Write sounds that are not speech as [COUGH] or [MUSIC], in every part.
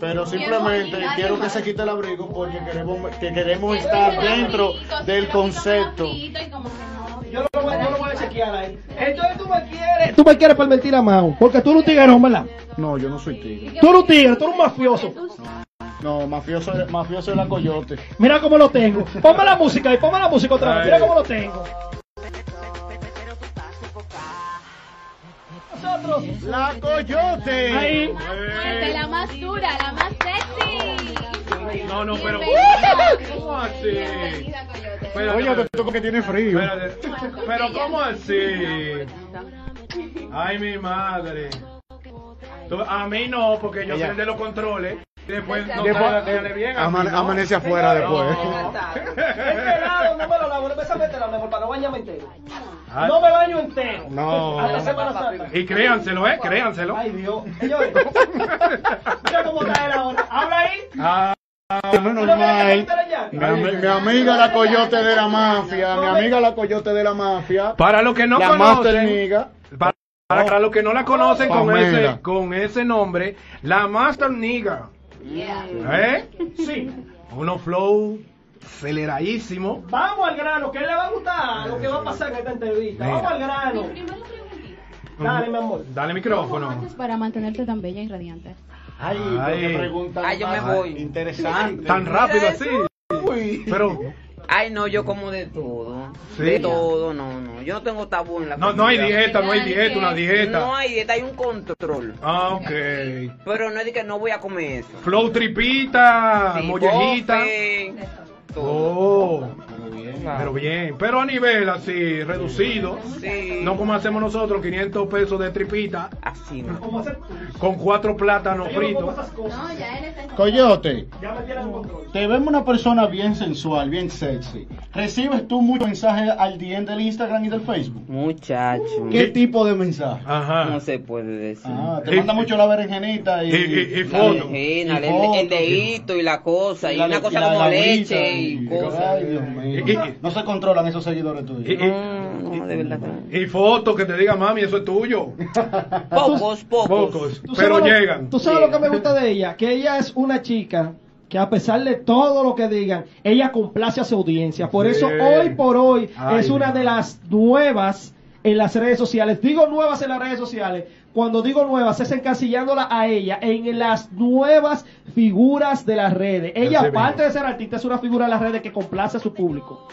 Pero simplemente quiero que se quite el abrigo porque queremos, que queremos estar dentro del concepto. Yo lo voy, yo lo voy a chequear ahí. Entonces tú me quieres. Tú me quieres permitir a Mao. Porque tú eres un tiguerón, ¿verdad? No, yo no soy tigre. Tú eres un tigre, tú eres un mafioso. No, mafioso, mafioso es la coyote. Mira cómo lo tengo. Ponme la música y ponme la música otra vez. Mira cómo lo tengo. Nosotros. La coyote. Ahí. Fuerte, la más dura, la más sexy. No, no, pero. Bienvenida. ¿Cómo así? Espérate, Oye, te toco que tiene frío. espérate. Pero ¿cómo así? Ay, mi madre. A mí no, porque yo soy el de los controles. Después no bien. Amane- amanece afuera después. Este lado no me lo lavo, no me métela mejor para no bañarme entero. Ay. No me baño entero. No. Hasta Semana Santa. Y créanselo, ¿eh? Créanselo. Ay, Dios. Señores. Mira cómo está él ahora. Habla ahí. Ah, No, normal. Mi, mi amiga la coyote de la mafia, mi amiga la coyote de la mafia, para los que no la master conocen, niga. para, para los que no la conocen con ese, con ese nombre, la Master ¿Eh? [LAUGHS] Sí. Uno flow aceleradísimo. Vamos al grano, que le va a gustar lo que va a pasar en esta entrevista. Mira. Vamos al grano. Dale, mi amor. Dale micrófono. haces para mantenerte tan bella y radiante? Ay, Ay. qué pregunta Ay, yo me voy. interesante. Tan rápido así. Pero Ay, no, yo como de todo. Sí. De todo, no, no. Yo no tengo tabú en la no, no hay dieta, no hay dieta, una No dieta. hay dieta, hay un control. Ah, ok. Pero no es de que no voy a comer eso. Flow tripita, Sí, mollejita. bofe, todo. Oh, Claro. pero bien. Pero a nivel así, reducido. Sí. No como hacemos nosotros, 500 pesos de tripita con cuatro plátanos fritos. No, ya él está Coyote, Ya me tienen en control. te vemos una persona bien sensual, bien sexy. ¿Recibes tú muchos mensajes al DM del Instagram y del Facebook? Muchacho. ¿Qué tipo de mensaje? Ajá. No se puede decir. Ah, te Y- manda mucho la berenjenita y, y- y- y La fotos. vagina, el, dedito y la cosa, y, la- una cosa la- como la leche y cosas. Ay, Dios mío. Y- y- no se controlan esos seguidores tuyos. Y, y- No, no, de verdad que no. y fotos que te digan, mami, eso es tuyo. [LAUGHS] Pocos, pocos. Pocos, ¿Tú pero sabes llegan. Tú sabes lo que me gusta de ella, que ella es una chica que a pesar de todo lo que digan, ella complace a su audiencia. Por Sí. eso hoy por hoy Ay, es una de las nuevas en las redes sociales. Digo nuevas en las redes sociales. Cuando digo nuevas es encasillándola a ella en las nuevas figuras de las redes. Ella, aparte de ser artista, es una figura de las redes que complace a su público.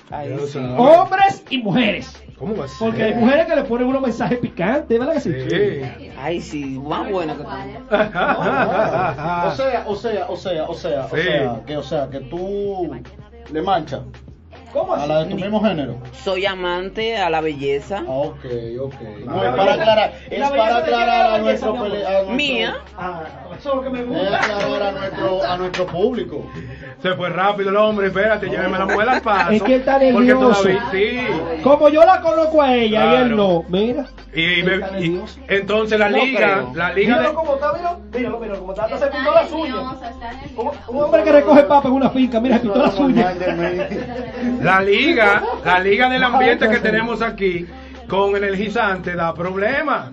Hombres y mujeres. ¿Cómo va a ser? Porque hay mujeres que le ponen unos mensajes picantes, ¿verdad que sí? Sí. Ay, sí, más bueno que también. o sea, o sea, o sea, o sea, o sea, que, o sea, que tú le manchas ¿Cómo a la de tu mismo género. Soy amante a la belleza. Ah, ok, ok. No, es para aclarar, es para aclarar es la a nuestro, a nuestro- Mía. Ah, eso es lo que me Es gusta. aclarar a nuestro, a nuestro público. Se fue rápido el hombre, espérate, lléveme la mujer al paso. Es que él está Porque nervioso. todavía, sí. Como yo la conozco a ella y él no, mira. Y, está entonces la No liga, creo. la liga de, Míralo cómo está, míralo, míralo, míralo cómo está, hasta se Está pintó nerviosa, está Un, un hombre que recoge papa en una finca, mira, se pintó las uñas. la liga, la liga del ambiente que tenemos aquí con energizante da problemas.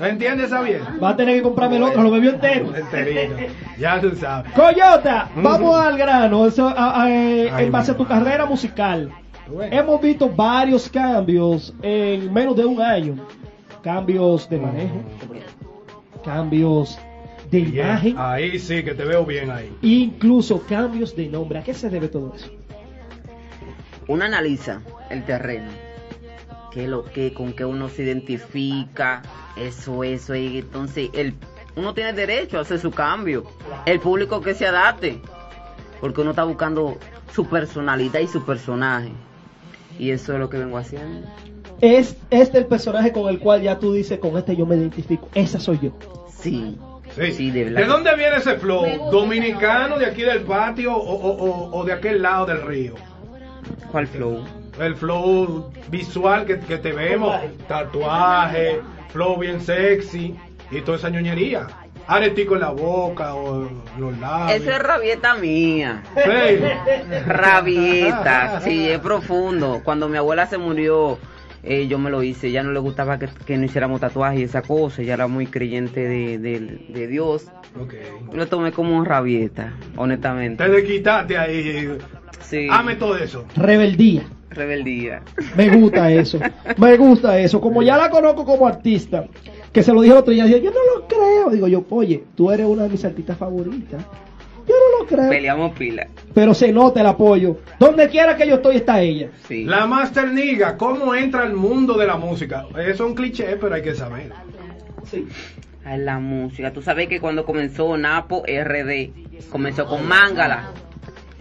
¿Me entiendes, Javier? Va a tener que comprarme el otro, lo bebió entero. [LAUGHS] Enterito. Ya tú sabes. Coyota, Mm. vamos al grano, eso, a- a- eh, Ay, en base a tu carrera musical. Bueno. Hemos visto varios cambios en menos de un año. Cambios de manejo, cambios de Bien. imagen, Ahí sí que te veo bien ahí. incluso cambios de nombre. ¿A qué se debe todo eso? Uno analiza el terreno. ¿Qué es lo que, con qué uno se identifica? Eso, eso. Y entonces, el, uno tiene derecho a hacer su cambio. El público que se adapte. Porque uno está buscando su personalidad y su personaje. Y eso es lo que vengo haciendo. Es este el personaje con el cual ya tú dices, con este yo me identifico. Esa soy yo. Sí. Sí. Sí, de dónde viene ese flow? ¿Dominicano de aquí del patio o, o- o- o de aquel lado del río? ¿Cuál flow? El flow visual que, que te vemos, tatuaje, flow bien sexy y toda esa ñoñería. Aretico en la boca o en los labios. Eso es rabieta mía. Sí. Rabieta, sí, es profundo. Cuando mi abuela se murió, eh, yo me lo hice. Ya no le gustaba que, que no hiciéramos tatuajes y esa cosa. Ya era muy creyente de, de- de Dios. Lo tomé como rabieta, honestamente. Te desquitaste ahí. Sí. Ame todo eso. Rebeldía. Rebeldía. Me gusta eso. Me gusta eso. Como ya la conozco como artista, que se lo dije el otro día, yo no lo creo. Digo yo, oye, tú eres una de mis artistas favoritas. Creo. Peleamos pila. Pero se nota el apoyo. Donde quiera que yo estoy, está ella. Sí. La Master Niga, ¿cómo entra al mundo de la música? Eso es un cliché, pero hay que saber. Ay, la música. Tú sabes que cuando comenzó Napo RD, comenzó con Mangala.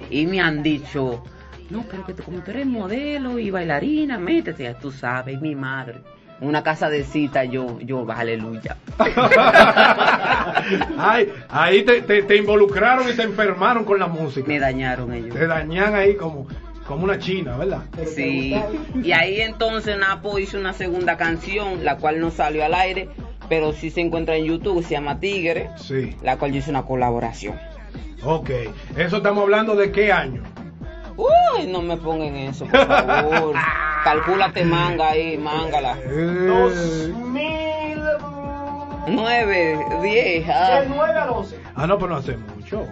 Y me han dicho, no, pero que tú, como tú eres modelo y bailarina, métete. Ya tú sabes, mi madre. Una casa de cita, yo, yo, aleluya. [LAUGHS] Ay, ahí te, te- te involucraron y te enfermaron con la música. Me dañaron ellos. Te dañan ahí como, como una china, ¿verdad? Sí. Y ahí entonces Napo hizo una segunda canción, la cual no salió al aire, pero sí se encuentra en YouTube, se llama Tigre, Sí. la cual yo hice una colaboración. Ok. Eso estamos hablando de qué año. Uy, no me pongan eso, por favor. [LAUGHS] Calcúlate manga ahí, mangala. Eh, 9, 10, ah. 9 a 12. Ah, no, pero no hace mucho.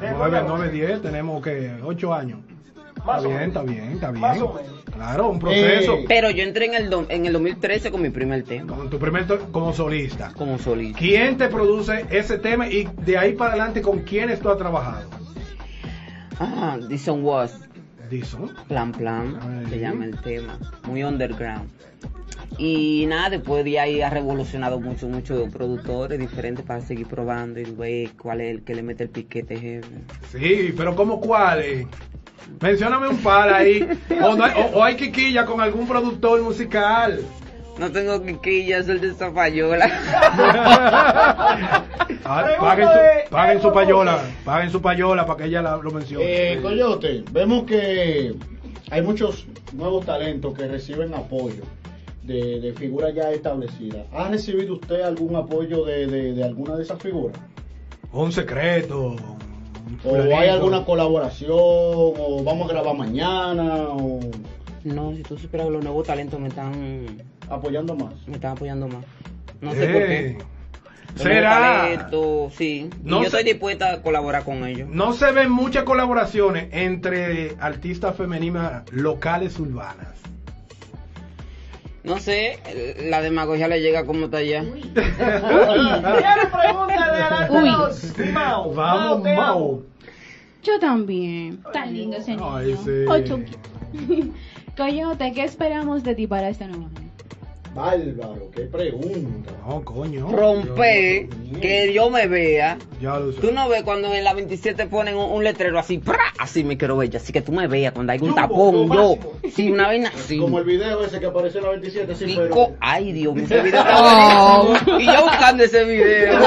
9, 9, 10, tenemos que 8 años. Está Más bien, está bien, está bien. Más o menos. Claro, un proceso. Eh. Pero yo entré en el, do- en el 2013 con mi primer tema, Con tu primer to- como solista. como solista. ¿Quién te produce ese tema y de ahí para adelante con quiénes tú has trabajado? Ah, This Song Was, Dison. Plan Plan, Ay. se llama el tema, muy underground. Y nada, después de ahí ha revolucionado mucho, muchos productores diferentes para seguir probando y ver cuál es el que le mete el piquete. jefe. Sí, pero ¿cómo cuáles? Mencióname un par ahí. O, no hay, o- o hay quiquilla con algún productor musical. No tengo quiquillas, soy de Zafayola. [LAUGHS] Ah, Pregunta paguen, su, paguen su Elmo payola, paguen su payola para que ella la- lo mencione. Eh, Coyote, vemos que hay muchos nuevos talentos que reciben apoyo de, de figuras ya establecidas. ¿Ha recibido usted algún apoyo de, de- de alguna de esas figuras? un secreto. un ¿O hay alguna colaboración? ¿O vamos a grabar mañana? ¿O No, si tú supieras que los nuevos talentos me están, apoyando más? me están apoyando más. No sé por qué. ¿Será? sí. Y No yo estoy dispuesta a colaborar con ellos. No se ven muchas colaboraciones entre artistas femeninas locales urbanas. No sé, la demagogia le llega como está allá. Tiene [LAUGHS] pregunta de Arantelos. Mao. Vamos. Mau. Yo también. Tan lindo ese niño. Ay, sí. [LAUGHS] Coyote, ¿qué esperamos de ti para este nuevo año? Bárbaro, qué pregunta. No, coño. Rompe, que yo me vea. Ya lo sé. Tú no ves cuando en la 27 ponen un, un letrero así, ¡pra! así me quiero ver, así que tú me veas cuando hay un Jumbo, tapón, lo yo, sí, una vaina así. Como el video ese que apareció en la 27, sí, Pico- pero... Ay, Dios mío, [LAUGHS] ese video está buenísimo. Y yo buscando ese video.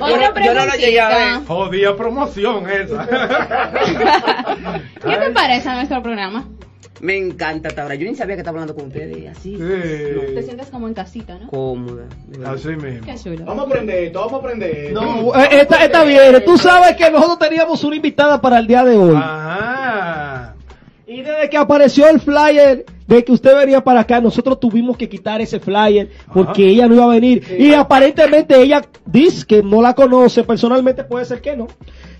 Otra yo no lo llegué a ver. Jodida promoción esa. [LAUGHS] ¿Qué te parece nuestro programa? Me encanta ahora. Yo ni sabía que estaba hablando con ustedes así. Te sientes como en casita, ¿no? Cómoda. Así mismo. Qué chulo. Vamos a aprender esto, vamos a aprender esto. No, eh, está, está bien. Tú sabes que nosotros teníamos una invitada para el día de hoy. Ajá. Y desde que apareció el flyer de que usted venía para acá, nosotros tuvimos que quitar ese flyer porque Ajá. ella no iba a venir. Y aparentemente ella dice que no la conoce, personalmente puede ser que no.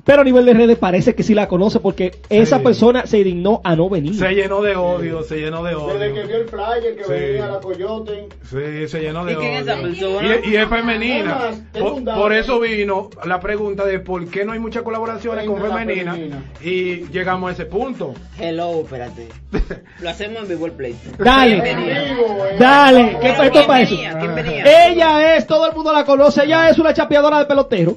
Pero a nivel de redes parece que sí la conoce porque esa persona se dignó a no venir. Se llenó de odio, se llenó de Desde que vio odio. el flyer que Sí. venía la Coyote. Sí, se llenó de ¿Y quién es esa odio. persona? Y, y es femenina. Por, eso vino la pregunta de por qué no hay muchas colaboraciones con Entre la femenina. femenina. Y llegamos a ese punto. Hello, espérate. [LAUGHS] Lo hacemos en vivo el play. Dale. Dale, ¿qué ¿Quién esto para eso? venía? ¿Quién venía? Ella es, todo el mundo la conoce, ella es una chapeadora de pelotero.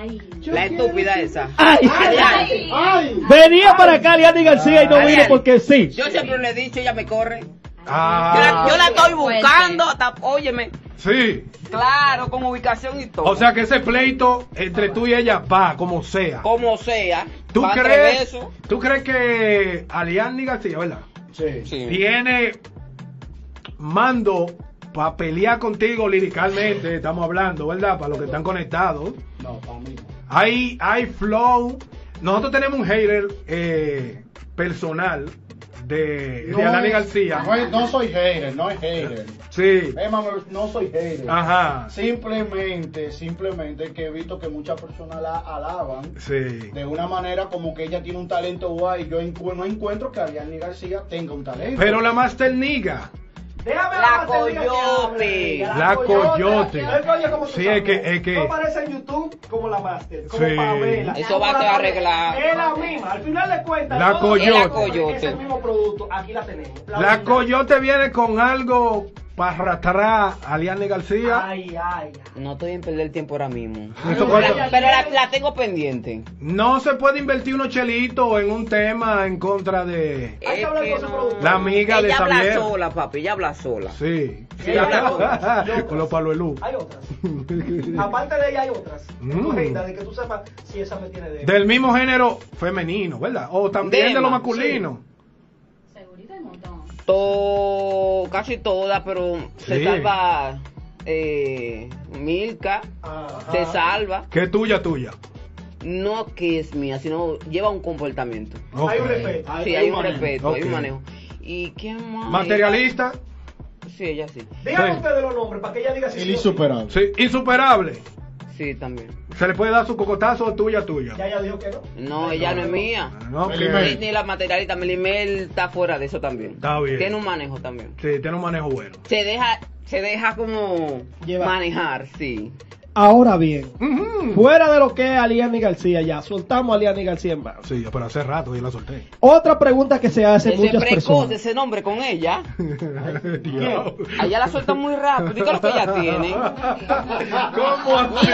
Ay. La estúpida esa. Ay, Adiante. ¡Ay! venía para acá Liani García y no vino porque sí. Yo siempre le he dicho, ella me corre. Yo Ah, la, yo la estoy buscando, hasta, óyeme, sí. claro, con ubicación y todo. O sea que ese pleito entre tú y ella va, como sea. como sea, ¿Tú crees. ¿Tú crees que Aliani García, verdad? Sí. Sí. Tiene mando para pelear contigo liricalmente, estamos hablando, ¿verdad? Para los que están conectados. No. Hay, hay flow. Nosotros tenemos un hater eh, personal de, No de Alani es- García. No, es- no soy hater, no es hater. Sí. Eh, Manuel, no soy hater. Ajá. Simplemente, simplemente que he visto que muchas personas la alaban Sí. de una manera como que ella tiene un talento guay. Yo no encuentro que Ariane García tenga un talento. Pero la Master Niga. Déjame La Coyote. La Coyote. Sí, es que- es que- No aparece en YouTube como la Master, como Sí. Pamela. Eso va a quedar arreglado. Es la misma. Al final de cuentas, La Coyote. es La Coyote. Es el mismo producto. Aquí la tenemos. La. Coyote viene con algo para arrastrar a Aliani García. Ay, ay. No estoy en perder el tiempo ahora mismo. Eso Pero, la, la tengo pendiente. No se puede invertir unos chelitos en un tema en contra de Es que no. la amiga de Ella habla Xavier. sola, papi, ella habla sola. Sí. Sí, habla [LAUGHS] con- con los palos de luz. Hay otras. [LAUGHS] Aparte de ella, hay otras. Mm. De que tú sepas si esa me tiene de. Del mismo género femenino, ¿verdad? O también de lo masculino. Montón. To- casi todas, pero se salva eh, Milka, Ajá. se salva. ¿Qué es tuya, tuya? No que es mía, sino lleva un comportamiento. Hay un respeto. Sí, hay un manejo. respeto, hay un manejo. ¿Y qué más? Materialista, Sí, ella sí. Díganme Sí. ustedes los nombres para que ella diga si El insuperable. sí, insuperable. Sí, también. Se le puede dar su cocotazo tuya, tuya. Ya ella dijo que no. No, ella no es mía. No, Melimel. Ni, ni la materialista, Melimel está fuera de eso también. Está bien. Tiene un manejo también. Sí, tiene un manejo bueno. Se deja, se deja como Llevar. manejar, sí. Ahora bien, Ujú. fuera de lo que es Aliani García, ya soltamos a Aliani García en base. Sí, pero hace rato ya la solté. Otra pregunta que se hace Ese muchas precoz, personas. ese nombre con ella. Allá la suelta muy rápido. ¿Y qué es lo que ella tiene? ¿Cómo así?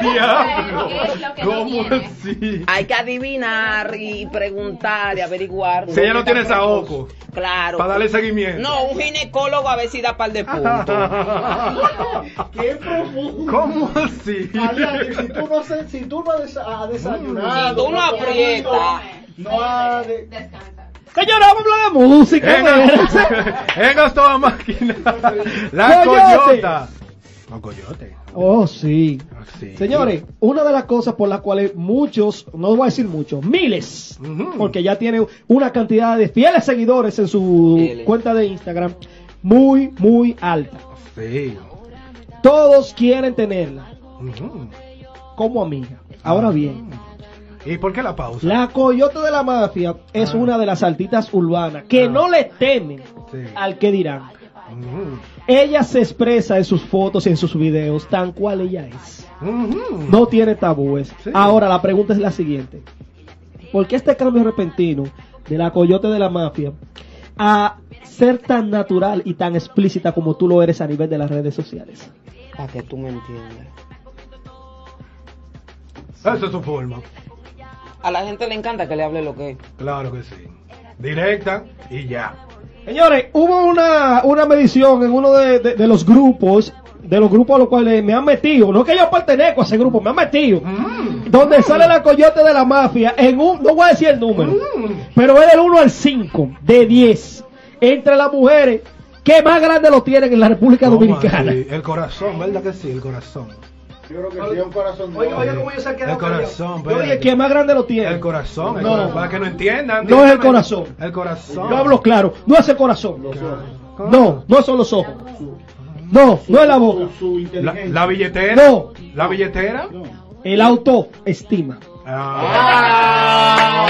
Diablo. ¿Qué es lo que no ¿Cómo tiene? así? Hay que adivinar y preguntar y averiguar. Si ella no tiene saoco. Claro. Para darle seguimiento. No, un ginecólogo a ver si da par de puntos. ¡Qué profundo! ¿Cómo [LAUGHS] así? Si tú no, se- si tú no has desa- has desayunado, Si tú no aprietas. no has de- Descansa. Señora, vamos a hablar de música. En en toda máquina. La coyota. No, coyote. oh, sí. Sí. Señores, una de las cosas por las cuales muchos, no voy a decir muchos, miles, porque ya tiene una cantidad de fieles seguidores en su Fieles. cuenta de Instagram muy, muy alta. Sí. Todos quieren tenerla como amiga. Ahora bien, ¿Y por qué la pausa? la coyote de la mafia es Ah. una de las altitas urbanas que Ah. no le temen Sí. al que dirán. Ella se expresa en sus fotos y en sus videos tan cual ella es. No tiene tabúes. Sí. Ahora la pregunta es la siguiente. ¿Por qué este cambio repentino de la coyote de la mafia a ser tan natural y tan explícita como tú lo eres a nivel de las redes sociales? Para que tú me entiendas. Esa es su forma. A la gente le encanta que le hable lo que es. Claro que sí. Directa y ya. Señores, hubo una, una medición en uno de, de- de los grupos, de los grupos a los cuales me han metido, no que yo pertenezco a ese grupo, me han metido, Mm. donde sale la coyote de la mafia en un, no voy a decir el número, Mm. pero es del 1 al 5, de 10, entre las mujeres que más grande lo tienen en la República ¿Cómo Dominicana. así? El corazón, ¿verdad que sí? El corazón. Yo creo que sí, un corazón de Oye, oye, cómo yo sé que El corazón, Yo dije espérate. que más grande lo tiene. El corazón, el No. corazón, para que no entiendan. No es el corazón. El corazón. Yo hablo claro, no es el corazón. No, no son los ojos. No, no es la boca. Su, su La, la billetera. No. La billetera. No. El autoestima. Ah.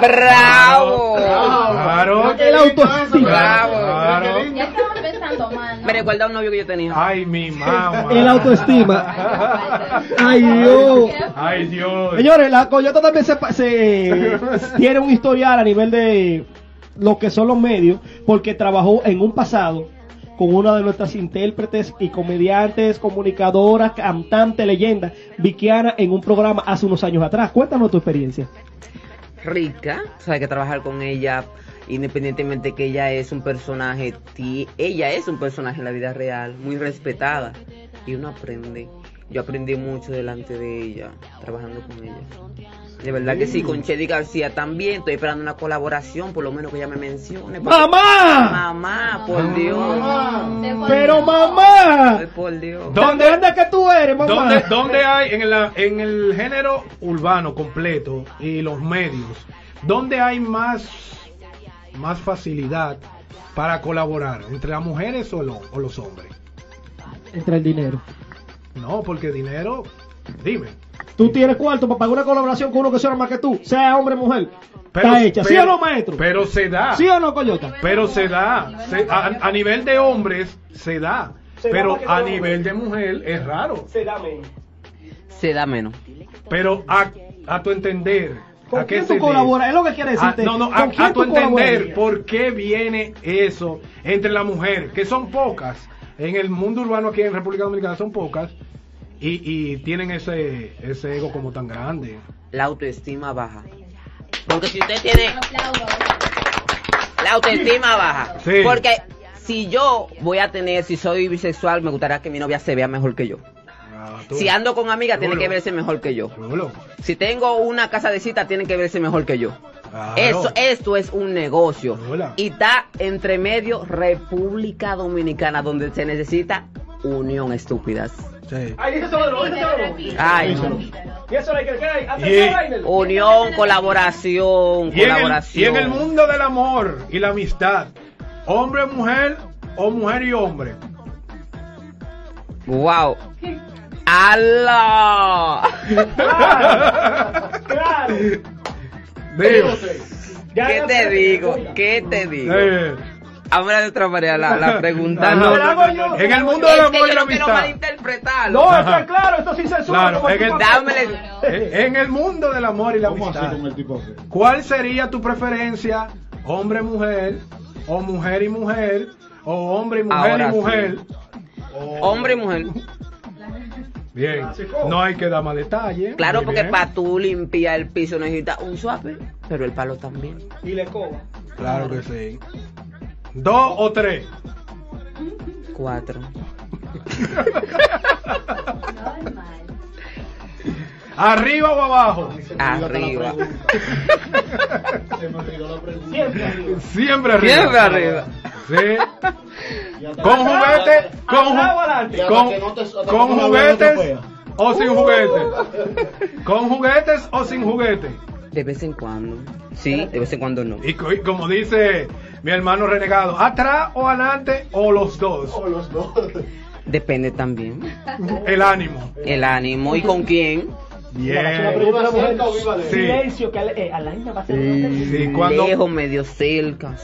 ¡Bravo! Claro. El autoestima. Claro. Ya estamos pensando mal. ¿no? Me recuerda a un novio que yo tenía. Ay, mi mamá. El autoestima. Ay, Dios. Ay, Dios. Señores, la Coyota también se, se- [LAUGHS] tiene un historial a nivel de lo que son los medios, porque trabajó en un pasado con una de nuestras intérpretes y comediantes, comunicadoras, cantante, leyenda, Vickiana, en un programa hace unos años atrás. Cuéntanos tu experiencia. rica, o que trabajar con ella, independientemente que ella es un personaje, ella es un personaje en la vida real, muy respetada, y uno aprende. Yo aprendí mucho delante de ella, trabajando con ella. De verdad que sí, con Chedi García también, estoy esperando una colaboración, por lo menos que ella me mencione. ¡Mamá! Mamá, por Dios. Pero mamá, Ay, por Dios. ¿tan grande que tú eres, mamá? ¿Dónde, dónde hay en, la, en el género urbano completo y los medios ¿dónde hay más, más facilidad para colaborar? ¿Entre las mujeres o, lo- o los hombres? Entre el dinero. No, porque dinero, dime. Tú tienes cuarto para pagar una colaboración con uno que sea más que tú, sea hombre o mujer. Pero- Está hecha. ¿Sí o no, maestro? Pero se da. ¿Sí o no, Coyota? Pero se da. Se- a, a nivel de hombres, se da. Se Pero a nivel de mujer es raro. Se da menos. Se da menos. Pero a, a tu entender. ¿Con ¿A qué quién tú colaboras? Es lo que quiere Ah, decirte. no, no, ¿Con a, a tu entender por qué viene eso entre las mujeres, que son pocas, en el mundo urbano aquí en República Dominicana son pocas, y, y tienen ese, ese ego como tan grande. La autoestima baja. Porque si usted tiene la autoestima baja. Sí. Porque si yo voy a tener, si soy bisexual, me gustaría que mi novia se vea mejor que yo. Ah, Si ando con amigas, tiene que verse mejor que yo. Chulo. Si tengo una casa de cita, tiene que verse mejor que yo. Claro. Eso, esto es un negocio. Y está entre medio República Dominicana, donde se necesita unión, estúpidas. Sí. Ay, Y eso hay que hay. Unión, colaboración, Y en, el, colaboración. y en el mundo del amor y la amistad, hombre, mujer o mujer y hombre. Wow. ¡Alá! Claro. Digo, Ya ¿Qué te digo? ¿Qué te digo? eh, Ahora de otra manera la, la pregunta. Ajá. No, Te la hago yo. En el mundo del que amor y la no quiero amistad. malinterpretarlo. No, Ajá. está claro, esto sin censura. Claro, en el- En el mundo del amor y la ¿Cómo así amistad, con el tipo así? ¿cuál sería tu preferencia? ¿Hombre-mujer? ¿O mujer y mujer? ¿O hombre y mujer Ahora y sí. mujer? Hombre y mujer. Bien, no hay que dar más detalles. Claro, Muy porque bien. para tú limpiar el piso necesitas un suave, pero el palo también. Y le coba. Claro que sí. ¿Dos o tres? Cuatro. ¿Arriba o abajo? Arriba. Se me olvidó la pregunta. Siempre arriba. Siempre arriba. Siempre arriba. Sí. Con juguete, con, con, juguetes o sin juguetes. Con juguetes o sin juguetes. De vez en cuando. Sí, de vez en cuando no. Y como dice mi hermano renegado, atrás o adelante o los dos. O los dos. Depende también. El ánimo. El ánimo y con quién. Bien. Silencio, que Ale- eh, Alaina va a ser. Sí, cuando- Lejos, medio cerca.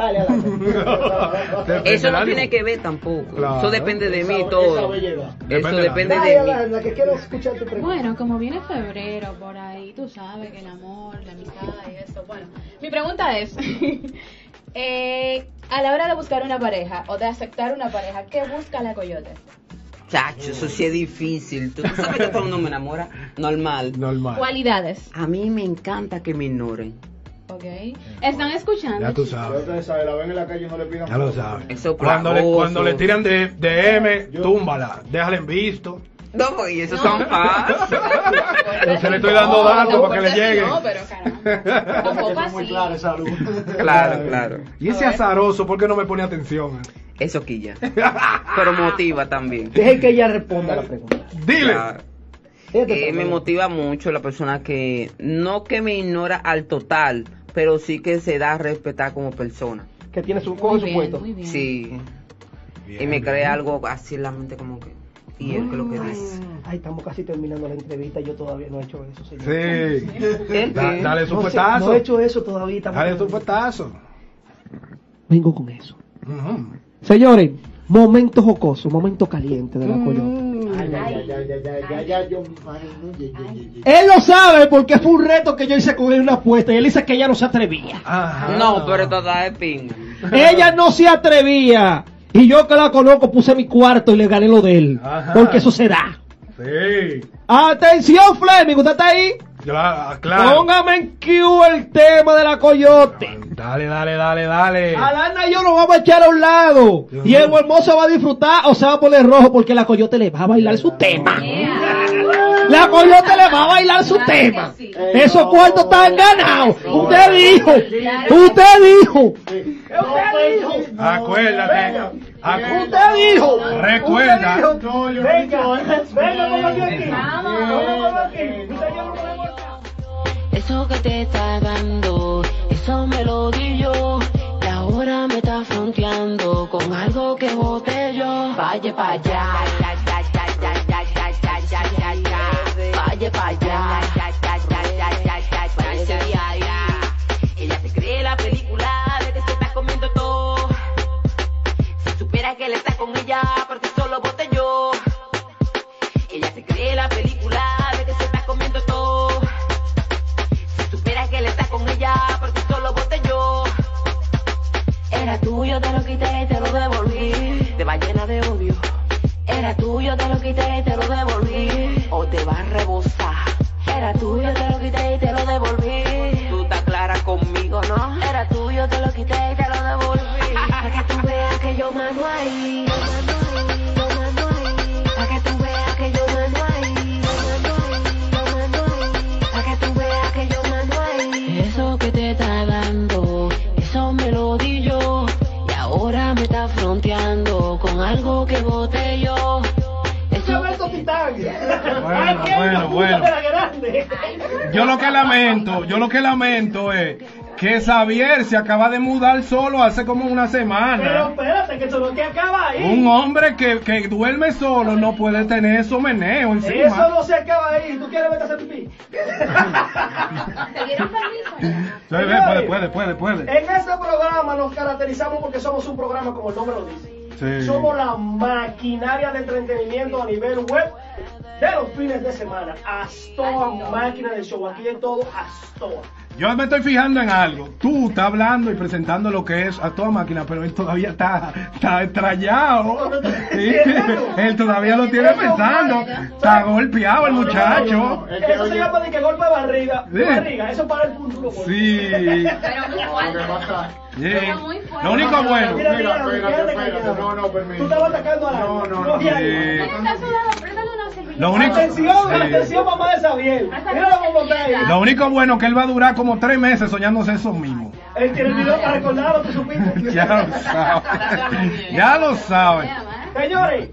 Dale, Alaina. [LAUGHS] Depende Eso no tiene que ver tampoco. Claro. Eso depende de Esa- mí todo. Eso Depende depende de mí. Alaina, que quiero escuchar tu pregunta. Bueno, como viene febrero por ahí, tú sabes que el amor, la amistad y eso. Bueno, mi pregunta es, [LAUGHS] eh, a la hora de buscar una pareja o de aceptar una pareja, ¿qué busca la coyote? Chacho, eso sí es difícil. Tú sabes que todo el mundo me enamora. Normal. Normal. Cualidades, A mí me encanta que me ignoren. ¿Ok? ¿Están escuchando? Ya tú Ya sabes. saben, la ven en la calle y no le pidan Ya lo sabes. Eso Cuando le, cuando le tiran de, de M, túmbala. Déjala en visto. No, y eso No. son fácil. Yo se le estoy dando datos para que le lleguen. No, pero caramba. [LAUGHS] Tampoco es muy así. claro esa luz. Claro, claro. Y ese azaroso, ¿por qué no me pone atención? Eso quilla. [LAUGHS] Pero motiva también. Deje que ella responda la pregunta. Dile. Claro. Eh, me motiva mucho la persona que no que me ignora al total, pero sí que se da a respetar como persona. Que tiene su, coge su puesto. muy bien. Sí. Y me crea algo así en la mente como que... ¿Y él qué es lo que dice? Ay, estamos casi terminando la entrevista yo todavía no he hecho eso, señor. Sí. Dale su No, sé, fuetazo. no he hecho eso todavía. Dale tu fuetazo. Vengo con eso. Ujú. Señores, momento jocoso, momento caliente de la coyote. Ay, ay, ay, ay, ay, ay, ay, ay, yo me imagino. Ye, ye, ye, ye. Él lo sabe porque fue un reto que yo hice con él en una apuesta y él dice que ella no se atrevía. Ajá. No, pero toda de pin. Ella no se atrevía. Y yo que la conozco puse mi cuarto y le gané lo de él. Ajá. Porque eso se da. Sí. Atención, Fleming, ¿usted está ahí? Claro. claro. Póngame en Q el tema de la coyote. Dale, dale, dale, dale. Alana y yo nos vamos a echar a un lado. Dios Y el hermoso va a disfrutar o se va a poner rojo porque la coyote le va a bailar su tema. La coyote le va a bailar su Claro tema. sí. Esos cuartos están ganados. Usted dijo. Usted dijo. Usted dijo. Acuérdate. acu- Usted dijo. Recuerda. Venga, venga, y yo nos ponemos acá. Eso que te está dando, eso me lo di yo. Y ahora me está fronteando con algo que boté yo. Vaya pa' allá. Vaya pa' allá. Ella se cree la película de que se está comiendo todo. Si supiera que él está con ella, Era tuyo, te lo quité y te lo devolví. Te va llena de odio. Era tuyo, te lo quité y te lo devolví. Que lamento, yo lo que lamento es que Xavier se acaba de mudar solo hace como una Pero semana. espérate, que eso no es que acaba ahí. Un hombre que, que duerme solo no puede tener esos meneos Eso encima. no se acaba ahí. ¿Tú quieres vete a hacer pipí? [LAUGHS] ¿Te dieron permiso? Sí, ve, puede, puede, puede, puede. En este programa nos caracterizamos porque somos un programa como el nombre lo dice. Sí. Somos la maquinaria de entretenimiento a nivel web de los fines de semana. Astoa, máquina de show. Aquí es todo Astoa. Yo me estoy fijando en algo. Tú estás hablando y presentando lo que es a toda máquina, pero él todavía está, está extrañado. Sí, él todavía lo tiene pensando. Está golpeado el muchacho. Eso se llama de que golpe de barriga. Barriga. Eso para el punto. Sí. Pero muy lo fuerte. único bueno. Mira, Mira, mira, no, no, permiso. Tú estabas atacando a la. No, no, no. Lo único- Atención, Sí. atención, mamá de ahí. Lo único bueno que él va a durar como tres meses soñándose eso mismo. Él tiene el video para recordar lo que supiste. [LAUGHS] Ya lo sabe. Ya lo sabe. Señores,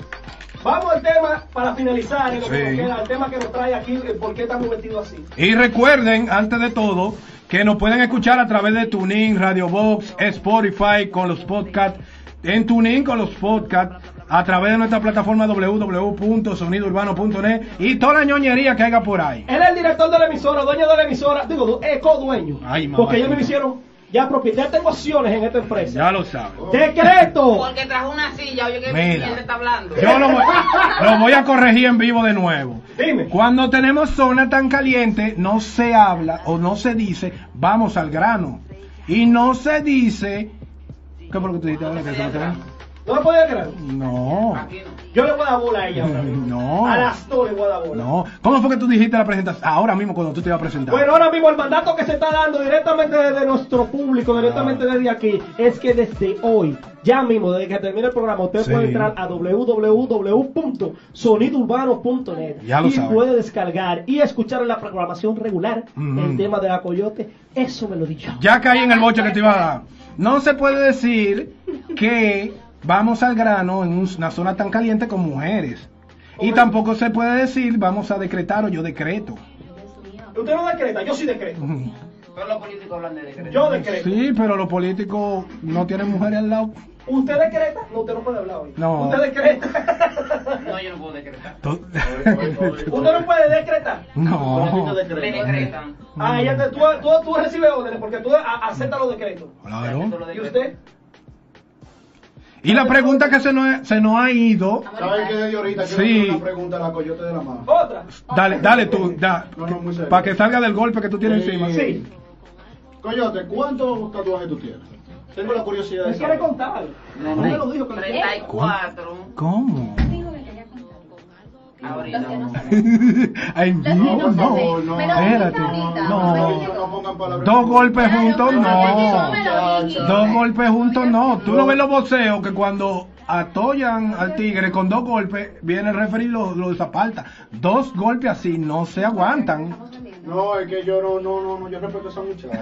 vamos al tema para finalizar en lo que Sí. nos queda, el tema que nos trae aquí, el por qué estamos vestidos así. Y recuerden, antes de todo, que nos pueden escuchar a través de TuneIn, Radio Box, Spotify, con los podcasts, en TuneIn con los podcasts, a través de nuestra plataforma www.sonidourbano.net y toda la ñoñería que haya por ahí. Él es el director de la emisora, dueño de la emisora, digo, eh, co-dueño. Ay, mamá. porque ellos me hicieron ya propiedad, ya tengo acciones en esta empresa. Ya lo saben. ¡Decreto! Porque trajo una silla, oye, que Mira. está hablando. Yo lo voy, lo voy a corregir en vivo de nuevo. Dime. Cuando tenemos zona tan caliente, no se habla o no se dice, vamos al grano. Y no se dice, ¿qué lo que tú dijiste ahora? que se? ¿No me podía creer? No, Aquí no. Yo le voy a dar bola a ella ahora mismo. [LAUGHS] No. A las dos le voy a dar bola. no. ¿Cómo fue que tú dijiste la presentación? Ahora mismo cuando tú te ibas a presentar. Bueno, ahora mismo el mandato que se está dando directamente desde nuestro público, directamente Ah. desde aquí, es que desde hoy, ya mismo, desde que termine el programa, usted Sí. puede entrar a www.sonidourbano.net lo y sabe. puede descargar y escuchar en la programación regular el tema de la coyote. Eso me lo dicho. Ya caí en el boche que te iba a dar. No se puede decir que vamos al grano en un- una zona tan caliente con mujeres. Y tampoco se puede decir vamos a decretar o yo decreto. Usted no decreta, yo sí decreto. Pero los políticos hablan de decreto. Yo decreto. Sí, pero los políticos no tienen mujeres al lado. ¿Usted decreta? No, usted no puede hablar hoy. No. ¿Usted decreta? No, yo no puedo decretar. ¿Usted no puede decretar? no. Me decretan. Ah, ella te- tú, tú, tú recibes órdenes porque tú aceptas los decretos. Claro. ¿Y usted? Y la pregunta que se nos, se nos ha ido. ¿Sabes qué desde ahorita? Quiero Sí. hacer una pregunta a la coyote de la mano. ¿Otra? Dale, dale tú, da, No, no, muy serio. para que salga del golpe que tú tienes Sí. encima. Sí. Coyote, ¿cuántos tatuajes tú tienes? Tengo la curiosidad de Él quiere contar. No, No me lo dijo que lo 34. ¿Cómo? Ahorita Los que no no. saben. [LAUGHS] Ay, Los que no, no no. Espérate. No. Dos golpes Claro, juntos, no. Dos golpes juntos, no. Tú no ves los boxeos que cuando atollan al tigre con dos golpes, viene el referee y lo, lo desaparta. Dos golpes así no se aguantan. No, es que yo no, no, no, no yo respeto a esa muchacha.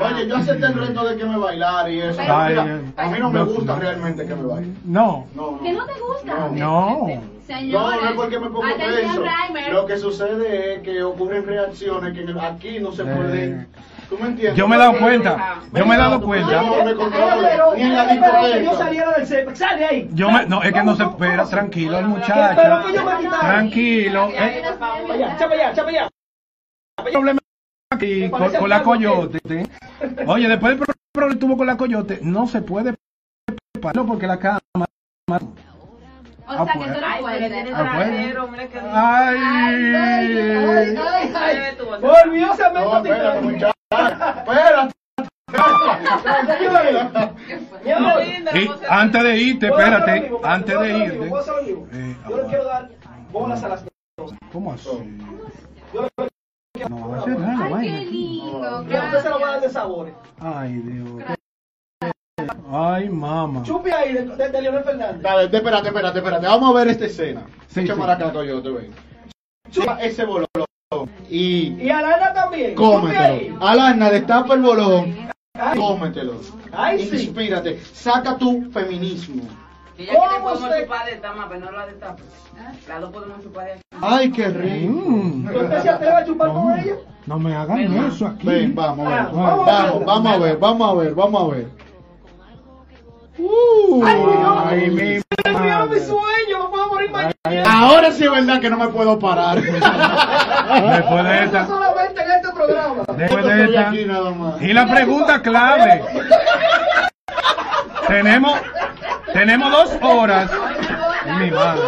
[LAUGHS] Oye, yo acepté el reto de que me bailar y eso. Ay, Mira, a mí no me gusta realmente que me baile. No. No, no. ¿Que no te gusta? No. No, Señores, no es porque me pongo. Reimer. Lo que sucede es que ocurren reacciones que aquí no se Eh. pueden. ¿Tú me entiendes? Yo me he dado cuenta. Yo me he dado cuenta. No me controlo, ni en la que yo discoteca. saliera del CEP. Sale ahí. Yo me, no, es que no se espera, tranquilo el Pero muchacho. que yo me quitara. Tranquilo. Ya, eh, ya, ya, Chapa allá, chapa allá, chapa allá. El problema aquí con, con la coyote. ¿sí? Oye, después del pro- problema que tuvo con la coyote, no se puede prepararlo porque la cama. O sea, que tú no puedes. Ah, que Ay. Ay, ay, ay. tú. Volvió cemento No, espérate, titánio. muchacha. Espérate. Y antes de irte, ¿puedo hacer espérate, antes ¿Puedo de irte. Eh, Yo le quiero dar bolas a las ¿Cómo así? Yo le No va a ser nada, Ay, qué lindo. Y a usted se lo voy a dar de sabores. Ay, Dios. Ay, mamá. Chupi ahí de, de, de Leonel Fernández. Dale, espérate, espérate, espérate. Vamos a ver esta escena. Sí, Echa sí. maraca, Coyote, ven. Chupa ese bolón y Y a Lana también. Cómetelo. Alana, destapa el bolón. Ay, Cómetelo. Ay, sí. Inspírate. Saca tu feminismo. Y ya que le ¿Cómo podemos usted- chupar de esta mapa, no la de esta. Las dos podemos chupar de aquí. Ay, qué rico. Mm. ¿Usted se atreve a chupar No, con ella? no me hagan Ven, eso aquí. Ven, vamos a ver. Ah, Vamos, vamos vamos, a ver, vamos a ver, vamos a ver. Uh, Ay, Dios. Ay, mi mi madre. sueño, me puedo morir mañana. Ahora sí es verdad que no me puedo parar. [LAUGHS] Después de esta. solamente en este programa. Después de más. Y la pregunta clave. tenemos, tenemos dos horas. Ay, mi madre.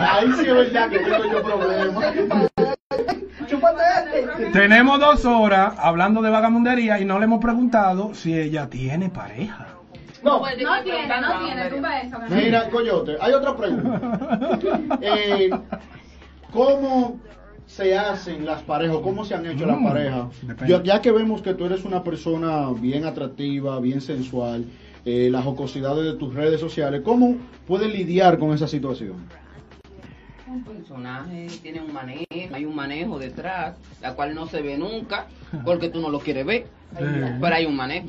Ahí sí es verdad que tengo yo problemas. Este. Tenemos dos horas hablando de vagamundería y no le hemos preguntado si ella tiene pareja. No, No tiene, no tiene. Tumba eso. Mira, Coyote, hay otra pregunta. [LAUGHS] Eh, ¿Cómo se hacen las parejas? o ¿Cómo se han hecho las Mm, parejas? Yo- ya que vemos que tú eres una persona bien atractiva, bien sensual, eh, las jocosidades de tus redes sociales, ¿cómo puedes lidiar con esa situación? Un personaje tiene un manejo, hay un manejo detrás, la cual no se ve nunca, porque tú no lo quieres ver, pero hay un manejo.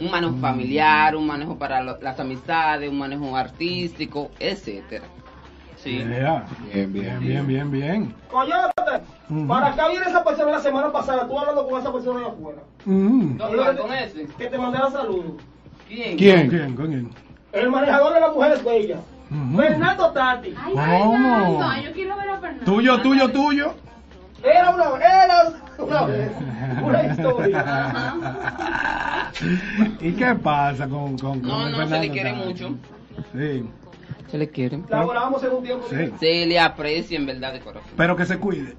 Un manejo familiar, un manejo para lo- las amistades, un manejo artístico, etcétera. Sí. Yeah. Bien, Bien, bien, bien, bien. Coyote, para acá viene esa persona la semana pasada, tú hablando con esa persona de afuera. ¿Dónde va con ese? Que te mandara saludos. ¿Quién? ¿Quién? ¿Con quién? ¿Con quién? El manejador de las mujeres bellas. Fernando Tati. Ay, ¿Cómo? Fernando, yo quiero ver a Fernando. Tuyo, tuyo, tuyo. Era una, era una. Una historia. [LAUGHS] ¿Y qué pasa con, con, con No, no, se le Fernando quiere Tati? mucho. Sí, Se le quiere. Laborábamos en un tiempo. sí. Se le aprecia en verdad de corazón. Pero que se cuide.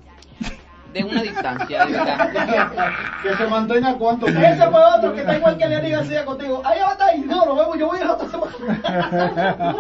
De una distancia, de verdad. [LAUGHS] Que se mantenga cuánto Ese fue otro que está igual que Leonel García contigo. Ahí va a estar ahí. No, nos vemos. Yo voy a ir la otra semana. No,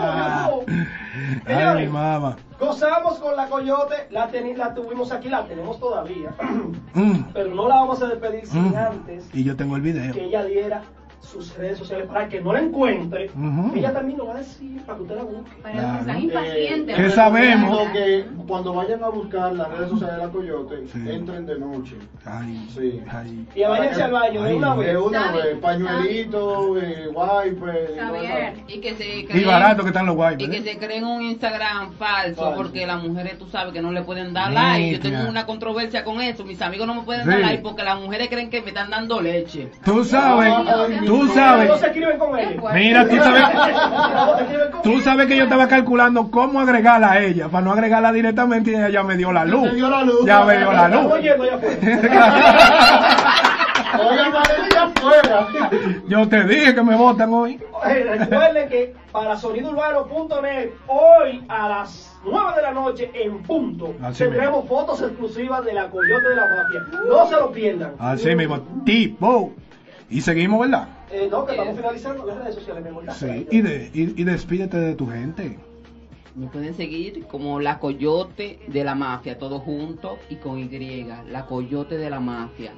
[LAUGHS] no. Ay, mi Señores, mamá. gozamos con la coyote. La, teni- la tuvimos aquí, la tenemos todavía. [CLEARS THROAT] Mm, Pero no la vamos a despedir sin mm. antes Y yo tengo el video. que ella diera sus redes sociales para que no la encuentre. Ujú. Ella también lo va a decir para que usted la busque. Pero que están impacientes. ¿Qué pero- sabemos? Que cuando vayan a buscar las redes sociales de la Coyote, Sí. entren de noche. Ay, Sí. ay. Y váyanse al baño de una De vez. una vez, pañuelito, eh, wipe. y. Y que se Y creen, barato que están los guayos. y que se creen un Instagram falso, Falso. porque las mujeres tú sabes que no le pueden dar like. Yo tengo una controversia con eso. Mis amigos no me pueden Sí. dar like porque las mujeres creen que me están dando leche. Tú sabes, Ay, tú No se sabes. escriben con ella. fuerte. Mira, tú sabes. No se escriben con Tú [LAUGHS] sabes que yo estaba calculando cómo agregarla a ella, para no agregarla directamente y ella ya me dio la luz. Dio la luz. Ya me dio la luz. [LAUGHS] Yo te dije que me votan hoy. Recuerden que para sonidourbano.net, hoy a las 9 de la noche en punto, Así tendremos fotos exclusivas de la Coyote de la Mafia. No se lo pierdan. Así mismo, tipo. Y seguimos, ¿verdad? Eh, no, que estamos finalizando las redes sociales, mi amor. Sí. Y, de, y, y despídete de tu gente. Me pueden seguir como la Coyote de la Mafia, todo junto y con Y, la Coyote de la Mafia.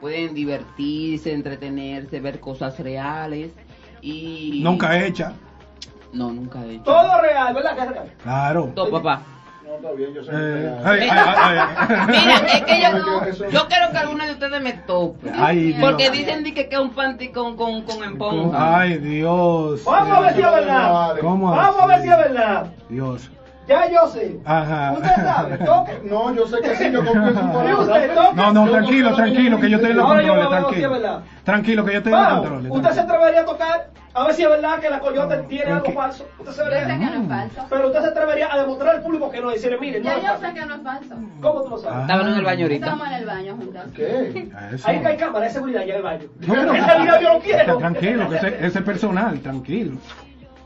Pueden divertirse, entretenerse, ver cosas reales y... Nunca hecha. No, nunca he hecho. Todo real, ¿verdad? Claro. Todo, papá. No, está bien, yo sé. Eh, que- ay, ay, ay, ay. [LAUGHS] Mira, es que yo, [LAUGHS] eso- yo quiero que alguno de ustedes me tope. Ay, Dios. Porque dicen di que es un panty con, con, con. Ay, Dios. Vamos a ver si es verdad. ¿Cómo Vamos a ver si es verdad. Dios. Ya yo sé. Ajá. Usted sabe, toque. [LAUGHS] No, yo sé que sí, yo confío en su ¿Y palabra. usted toque? No, no, tranquilo, tranquilo, que yo estoy en los Ahora yo controles, voy a ver si es tranquilo. verdad. Tranquilo, que yo estoy en los controles. ¿usted se atrevería a tocar? A ver si es verdad que la coyote tiene algo falso. ¿Usted se Yo sé que no es falso. Pero usted se atrevería a demostrar al público que no, decirle, mire, no Ya es yo falso. sé que no es falso. ¿Cómo tú lo sabes? Ah. Estaban en el baño ahorita. Estamos en el baño juntas. ¿Qué? Eso. Ahí hay cámara de seguridad ya en el baño. [LAUGHS] No, yo lo quiero. Tranquilo, que ese, ese es personal, tranquilo.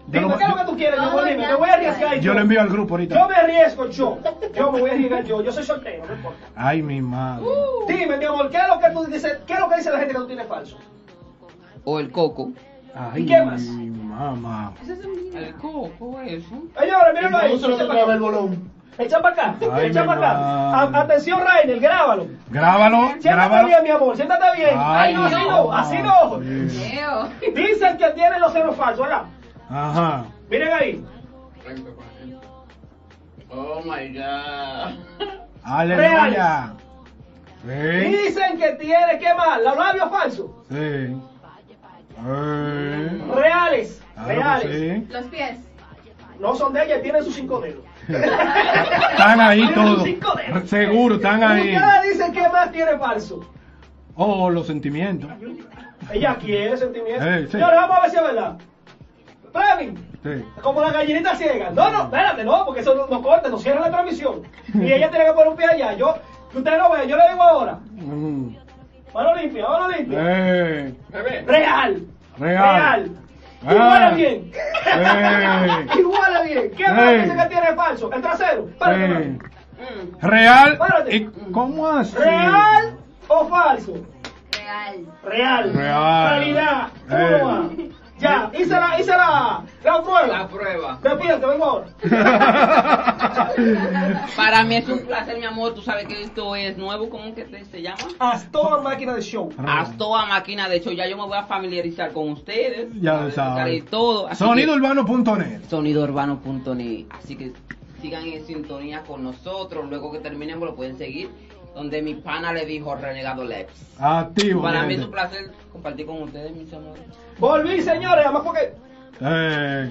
Yo Dime, lo, ¿qué es lo que tú quieres? Yo, dime, me voy a arriesgar yo. yo lo envío al grupo Yo ahorita. me arriesgo yo. Yo me voy a arriesgar yo. Yo soy soltero, no importa. Ay, mi madre. Dime, mi amor, ¿qué es lo que tú dices? ¿Qué es lo que dice la gente que tú tienes falso? O el coco. Ay, ¿Y qué más? mi mamá. El coco, eso. Señores, mírenlo ahí. Echa para acá. Ay, Echa para acá. A- atención, Rainer, grábalo. Grábalo, Siéntate grábalo. bien, mi amor, siéntate bien. Ay, no, así no, así no. Dicen que tienen los ceros falsos, ¿verdad? Ajá. Miren ahí. Oh my god. Aleluya. Sí. Dicen que tiene, ¿qué más? Los labios falsos. Sí. Reales. claro Reales. sí. Los pies. No son de ella, tienen sus cinco dedos. [LAUGHS] Están ahí todos. Seguro, están ahí. Ustedes dicen que más tiene falso. Oh, los sentimientos. Ella quiere sentimientos. Eh, sí. Señores, vamos a ver si es verdad. Previn, Sí. como la gallinita ciega. No, no, espérate, no, porque eso no, no corta, no cierra la transmisión. Y ella tiene que poner un pie allá. Yo, que usted no ve, yo le digo ahora. Mm. Mano limpia, mano limpia. Eh, Real. Real. Real. Ah. Igual bien. Eh. [LAUGHS] Igual bien. ¿Qué Eh. dice que tiene falso? El trasero. Espérate, eh. espérate. Real. Espérate. ¿Y ¿Cómo así? ¿Real o falso? Real. Real. Real. Realidad. Eh. Uno más. Ya, hice la, hice la, la prueba. La prueba. Despídete, vengo ahora. Para mí es un placer, mi amor. Tú sabes que esto es nuevo. ¿Cómo que te- se llama? Astoa máquina de show. Astoa máquina. De hecho, ya yo me voy a familiarizar con ustedes. Ya y todo. Sonidourbano.net. sonidourbano.net. Así que sigan en sintonía con nosotros. Luego que terminemos lo pueden seguir. Donde mi pana le dijo Renegado Leps. Activo. Para mí es un placer compartir con ustedes, mis amores. Volví, señores, además porque Eh,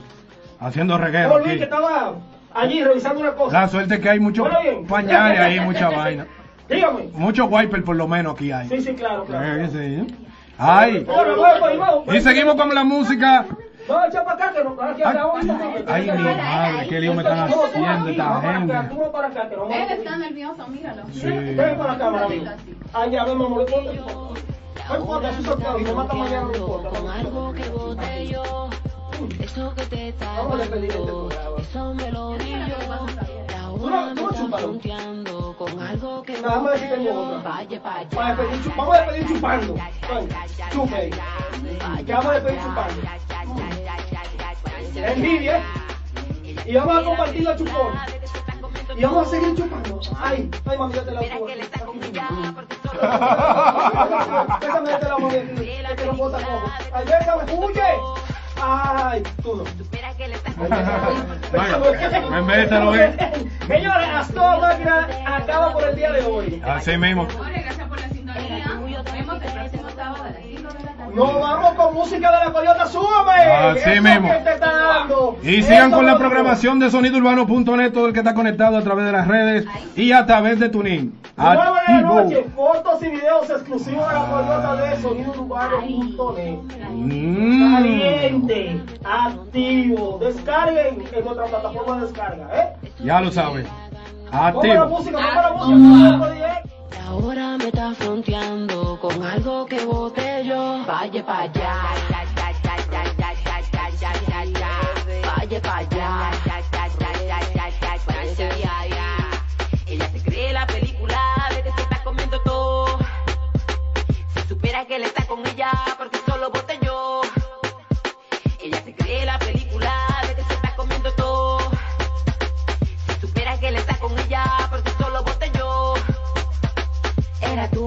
haciendo reguero volví aquí. que estaba allí revisando una cosa. La suerte es que hay muchos Bueno, pañales ahí, [LAUGHS] mucha vaina. Dígame. Muchos wipers por lo menos aquí hay. Sí, sí, claro, claro. Eh, sí. Ay. Bueno, bueno, pues, vamos. Y seguimos con la música. Vamos a echar para acá, que no, aquí Ay, mi madre, qué lío me están haciendo esta gente. Tú no para acá, que no Él está nervioso, míralo. Sí. Ven para amigo. Allá, ven, mamá, ponte. No importa, eso es soltado, y me mata mañana, no importa. Con algo que bote yo, eso que te está Vamos a despedir este dando, eso me lo di yo. No- no fronteando con algo que Nada más que tengo. Vaya pa' allá. Vamos a despedir chupando. Chupe. Que vamos a despedir chupando. Envidia. Y vamos a compartir la chupona. Y vamos a seguir chupando. Ay, ay, mami, yo te la puedo. [LAUGHS] Déjame darte la no puedo estar cojo. Ay, huye. Ay, tú no. Vaya, mételo, eh. Señores, Astor Máquina acaba por el día de hoy. Así mismo. Gracias por la sintonía. Nos vemos el próximo sábado a las 5 de la tarde. Nos vamos música de la Coyota, súbame. Así Eso mismo. que te está dando. Y sigan con la programación de sonidourbano.net, todo el que está conectado a través de las redes y a través de Tuning. Nueve de la noche, fotos y videos exclusivos de la Coyota de sonidourbano.net. Mm. Caliente, activo. Descarguen en nuestra plataforma de descarga, ¿eh? Ya lo saben. Ponme la Activo. música, ponme la música. ponme la música. Ahora me estás fronteando con algo que bote yo. Vaya pa' allá. Vaya pa' allá. Ella se cree la película de que se está comiendo todo. Si supiera que él está con ella,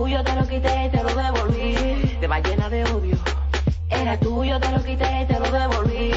tuyo, te lo quité y te lo devolví. Te va llena de odio. Era tuyo, te lo quité y te lo devolví.